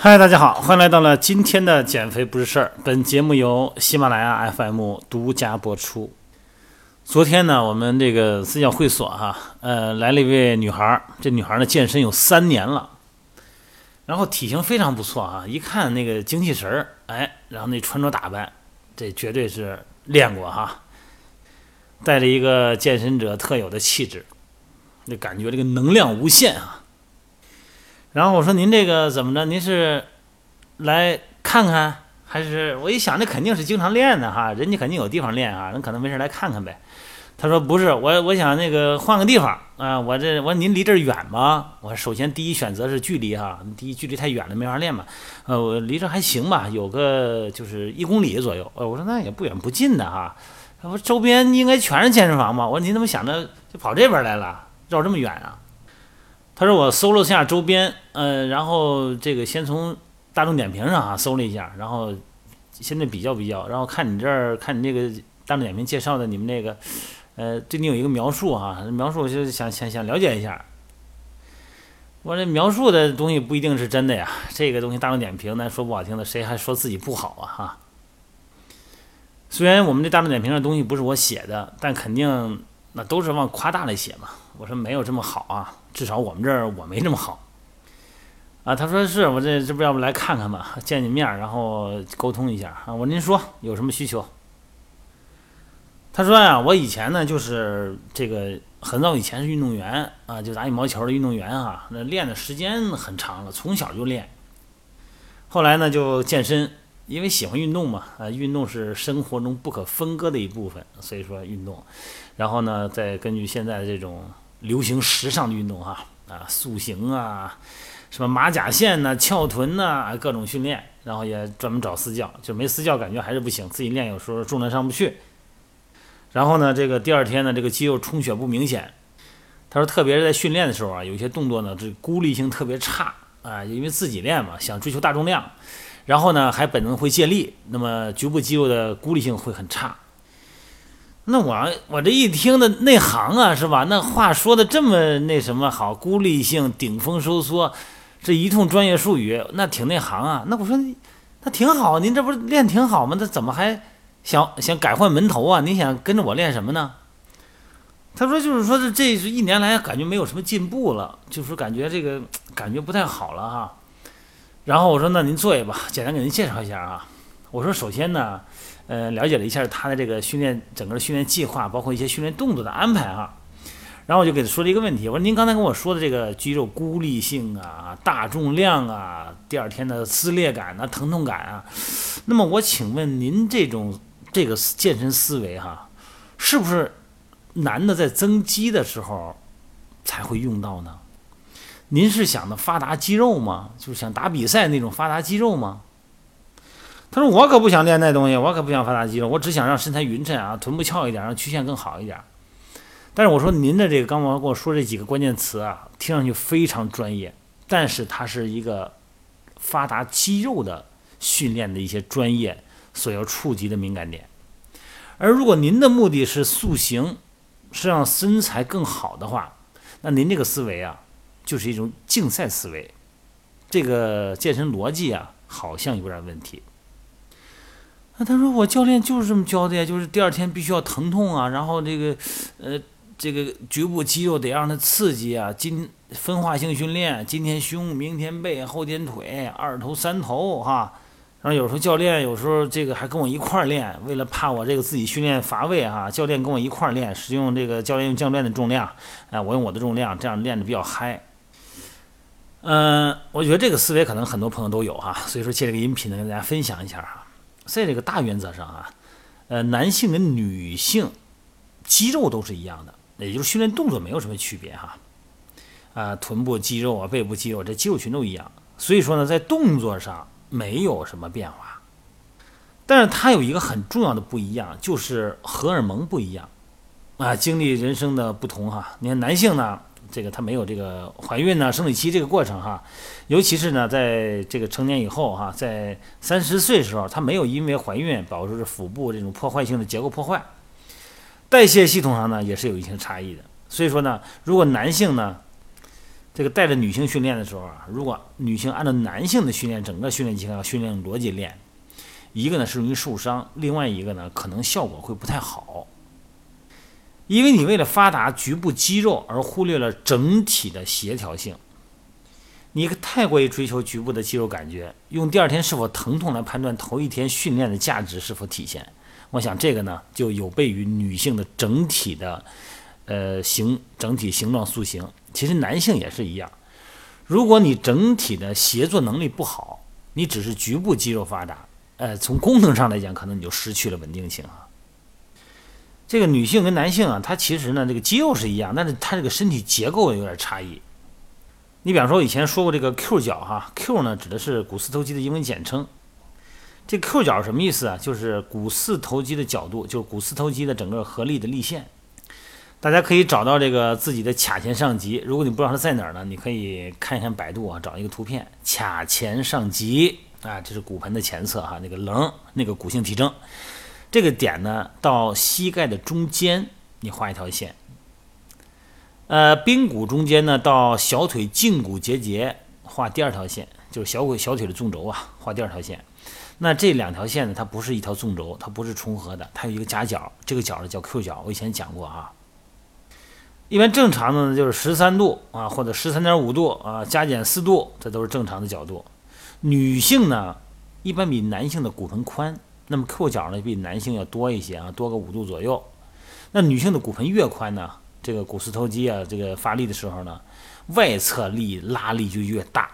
嗨，大家好，欢迎来到了今天的减肥不是事儿。本节目由喜马拉雅 FM 独家播出。昨天呢，我们这个私教会所哈，呃，来了一位女孩儿。这女孩儿呢，健身有三年了，然后体型非常不错啊，一看那个精气神儿，哎，然后那穿着打扮，这绝对是练过哈，带着一个健身者特有的气质，那感觉这个能量无限啊。然后我说您这个怎么着？您是来看看，还是我一想，那肯定是经常练的哈，人家肯定有地方练啊，人可能没事来看看呗。他说不是，我我想那个换个地方啊，我这我说您离这儿远吗？我首先第一选择是距离哈，第一距离太远了没法练嘛。呃，我离这还行吧，有个就是一公里左右。呃，我说那也不远不近的哈，我说周边应该全是健身房嘛。我说您怎么想着就跑这边来了，绕这么远啊？他说：“我搜了下周边，呃，然后这个先从大众点评上啊搜了一下，然后现在比较比较，然后看你这儿看你这个大众点评介绍的你们那个，呃，对你有一个描述哈，描述就是想想想了解一下。我这描述的东西不一定是真的呀，这个东西大众点评咱说不好听的，谁还说自己不好啊哈？虽然我们这大众点评的东西不是我写的，但肯定那都是往夸大了写嘛。我说没有这么好啊。”至少我们这儿我没这么好，啊，他说是我这这不要不来看看吧，见见面然后沟通一下啊。我您说有什么需求？他说呀，我以前呢就是这个很早以前是运动员啊，就打羽毛球的运动员啊，那练的时间很长了，从小就练。后来呢就健身，因为喜欢运动嘛，啊，运动是生活中不可分割的一部分，所以说运动。然后呢，再根据现在的这种。流行时尚的运动哈啊塑形啊，什么马甲线呐、翘臀呐，各种训练，然后也专门找私教，就没私教感觉还是不行，自己练有时候重量上不去。然后呢，这个第二天呢，这个肌肉充血不明显。他说，特别是在训练的时候啊，有些动作呢，这孤立性特别差啊，因为自己练嘛，想追求大重量，然后呢还本能会借力，那么局部肌肉的孤立性会很差。那我我这一听的内行啊，是吧？那话说的这么那什么好，孤立性、顶峰收缩，这一通专业术语，那挺内行啊。那我说那挺好，您这不是练挺好吗？那怎么还想想改换门头啊？您想跟着我练什么呢？他说就是说这这一年来感觉没有什么进步了，就是感觉这个感觉不太好了哈。然后我说那您坐下吧，简单给您介绍一下啊。我说首先呢。呃，了解了一下他的这个训练，整个训练计划，包括一些训练动作的安排哈。然后我就给他说了一个问题，我说您刚才跟我说的这个肌肉孤立性啊、大重量啊、第二天的撕裂感啊、疼痛感啊，那么我请问您这种这个健身思维哈，是不是男的在增肌的时候才会用到呢？您是想的发达肌肉吗？就是想打比赛那种发达肌肉吗？他说：“我可不想练那东西，我可不想发达肌肉，我只想让身材匀称啊，臀部翘一点，让曲线更好一点。”但是我说：“您的这个刚刚跟我说这几个关键词啊，听上去非常专业，但是它是一个发达肌肉的训练的一些专业所要触及的敏感点。而如果您的目的是塑形，是让身材更好的话，那您这个思维啊，就是一种竞赛思维，这个健身逻辑啊，好像有点问题。”那他说我教练就是这么教的呀，就是第二天必须要疼痛啊，然后这个，呃，这个局部肌肉得让它刺激啊，今分化性训练，今天胸，明天背，后天腿，二头三头哈。然后有时候教练有时候这个还跟我一块儿练，为了怕我这个自己训练乏味哈，教练跟我一块儿练，使用这个教练用教练的重量，哎，我用我的重量，这样练的比较嗨。嗯，我觉得这个思维可能很多朋友都有哈，所以说借这个音频呢跟大家分享一下哈。在这个大原则上啊，呃，男性跟女性肌肉都是一样的，也就是训练动作没有什么区别哈。啊，臀部肌肉啊，背部肌肉，这肌肉群都一样。所以说呢，在动作上没有什么变化，但是它有一个很重要的不一样，就是荷尔蒙不一样啊，经历人生的不同哈。你看男性呢。这个她没有这个怀孕呢，生理期这个过程哈，尤其是呢，在这个成年以后哈，在三十岁的时候，她没有因为怀孕导致腹部这种破坏性的结构破坏，代谢系统上呢也是有一定差异的。所以说呢，如果男性呢，这个带着女性训练的时候啊，如果女性按照男性的训练，整个训练计划训练逻辑练，一个呢是容易受伤，另外一个呢可能效果会不太好，因为你为了发达局部肌肉而忽略了整体的协调性。你太过于追求局部的肌肉感觉，用第二天是否疼痛来判断头一天训练的价值是否体现，我想这个呢就有悖于女性的整体的，呃形整体形状塑形。其实男性也是一样，如果你整体的协作能力不好，你只是局部肌肉发达，呃，从功能上来讲，可能你就失去了稳定性啊。这个女性跟男性啊，它其实呢这个肌肉是一样，但是它这个身体结构有点差异。你比方说，以前说过这个 Q 角哈，Q 呢指的是股四头肌的英文简称。这 Q 角什么意思啊？就是股四头肌的角度，就是股四头肌的整个合力的力线。大家可以找到这个自己的髂前上棘，如果你不知道它在哪儿呢，你可以看一看百度啊，找一个图片，髂前上棘啊，这是骨盆的前侧哈，那个棱，那个骨性体征，这个点呢到膝盖的中间，你画一条线。呃，髌骨中间呢，到小腿胫骨结节画第二条线，就是小腿小腿的纵轴啊，画第二条线。那这两条线呢，它不是一条纵轴，它不是重合的，它有一个夹角，这个角呢叫 Q 角。我以前讲过啊。一般正常的呢就是十三度啊，或者十三点五度啊，加减四度，这都是正常的角度。女性呢，一般比男性的骨盆宽，那么 Q 角呢比男性要多一些啊，多个五度左右。那女性的骨盆越宽呢？这个股四头肌啊，这个发力的时候呢，外侧力拉力就越大，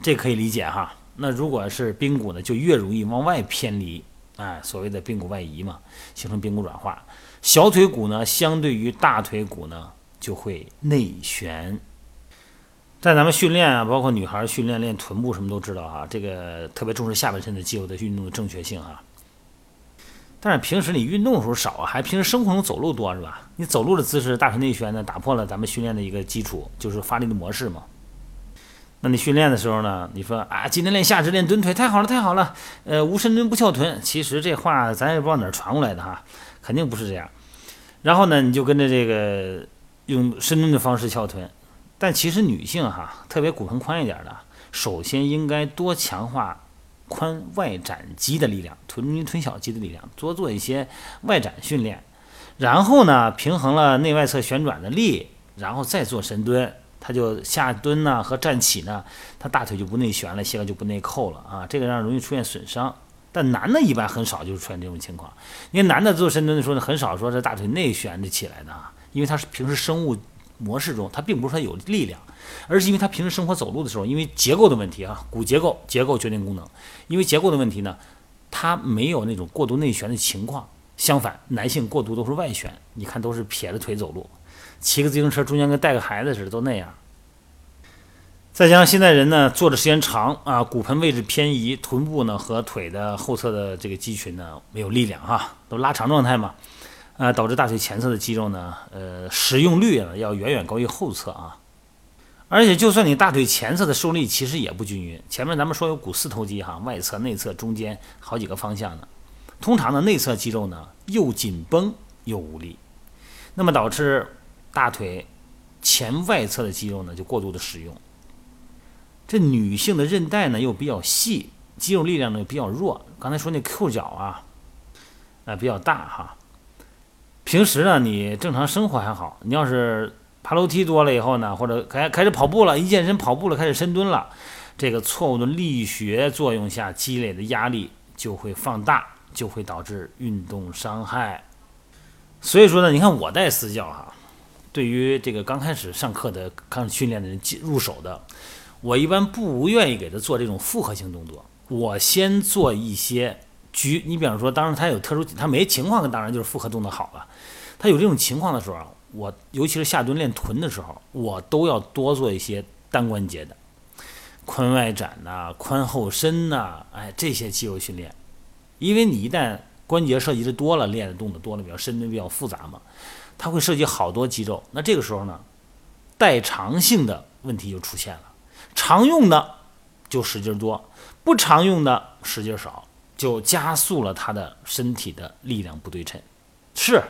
这可以理解哈。那如果是髌骨呢，就越容易往外偏离，哎，所谓的髌骨外移嘛，形成髌骨软化。小腿骨呢，相对于大腿骨呢，就会内旋。在咱们训练啊，包括女孩训练练臀部什么都知道哈，这个特别重视下半身的肌肉的运动的正确性哈。但是平时你运动的时候少啊，还平时生活中走路多是吧？你走路的姿势大腿内旋呢，打破了咱们训练的一个基础，就是发力的模式嘛。那你训练的时候呢，你说啊，今天练下肢练蹲腿太好了太好了，呃，无深蹲不翘臀，其实这话咱也不知道哪儿传过来的哈，肯定不是这样。然后呢，你就跟着这个用深蹲的方式翘臀，但其实女性哈，特别骨盆宽一点的，首先应该多强化。髋外展肌的力量，臀肌、臀小肌的力量，多做一些外展训练，然后呢，平衡了内外侧旋转的力，然后再做深蹲，它就下蹲呢和站起呢，它大腿就不内旋了，膝盖就不内扣了啊，这个让容易出现损伤。但男的一般很少就是出现这种情况，因为男的做深蹲的时候呢，很少说是大腿内旋着起来的啊，因为他是平时生物。模式中，它并不是它有力量，而是因为它平时生活走路的时候，因为结构的问题啊，骨结构结构决定功能，因为结构的问题呢，它没有那种过度内旋的情况。相反，男性过度都是外旋，你看都是撇着腿走路，骑个自行车中间跟带个孩子似的，都那样。再加上现在人呢坐的时间长啊，骨盆位置偏移，臀部呢和腿的后侧的这个肌群呢没有力量哈，都拉长状态嘛。啊，导致大腿前侧的肌肉呢，呃，使用率啊要远远高于后侧啊。而且，就算你大腿前侧的受力其实也不均匀。前面咱们说有股四头肌哈，外侧、内侧、中间好几个方向呢。通常呢，内侧肌肉呢又紧绷又无力，那么导致大腿前外侧的肌肉呢就过度的使用。这女性的韧带呢又比较细，肌肉力量呢比较弱。刚才说那 Q 角啊，啊比较大哈。平时呢，你正常生活还好。你要是爬楼梯多了以后呢，或者开开始跑步了，一健身跑步了，开始深蹲了，这个错误的力学作用下积累的压力就会放大，就会导致运动伤害。所以说呢，你看我带私教哈，对于这个刚开始上课的、刚训练的人入手的，我一般不愿意给他做这种复合性动作，我先做一些。举你比方说，当然他有特殊，他没情况，当然就是复合动的好了。他有这种情况的时候，我尤其是下蹲练臀的时候，我都要多做一些单关节的髋外展呐、髋后伸呐，哎，这些肌肉训练。因为你一旦关节涉及的多了，练的动的多了，比较深蹲比较复杂嘛，它会涉及好多肌肉。那这个时候呢，代偿性的问题就出现了，常用的就使劲多，不常用的使劲少。就加速了他的身体的力量不对称，是，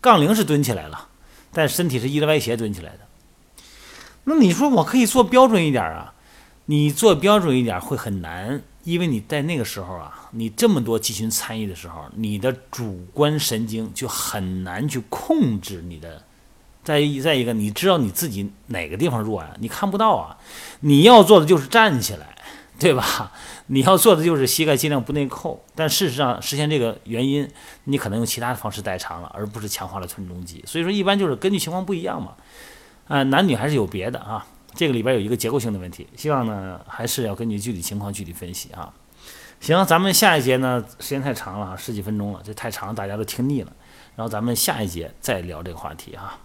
杠铃是蹲起来了，但身体是依着歪斜蹲起来的。那你说我可以做标准一点啊？你做标准一点会很难，因为你在那个时候啊，你这么多肌群参与的时候，你的主观神经就很难去控制你的。再一再一个，你知道你自己哪个地方弱呀？你看不到啊。你要做的就是站起来，对吧？你要做的就是膝盖尽量不内扣。但事实上实现这个原因，你可能用其他的方式代偿了，而不是强化了臀中肌。所以说，一般就是根据情况不一样嘛。啊，男女还是有别的啊。这个里边有一个结构性的问题，希望呢还是要根据具体情况具体分析啊。行，咱们下一节呢时间太长了，十几分钟了，这太长大家都听腻了。然后咱们下一节再聊这个话题啊。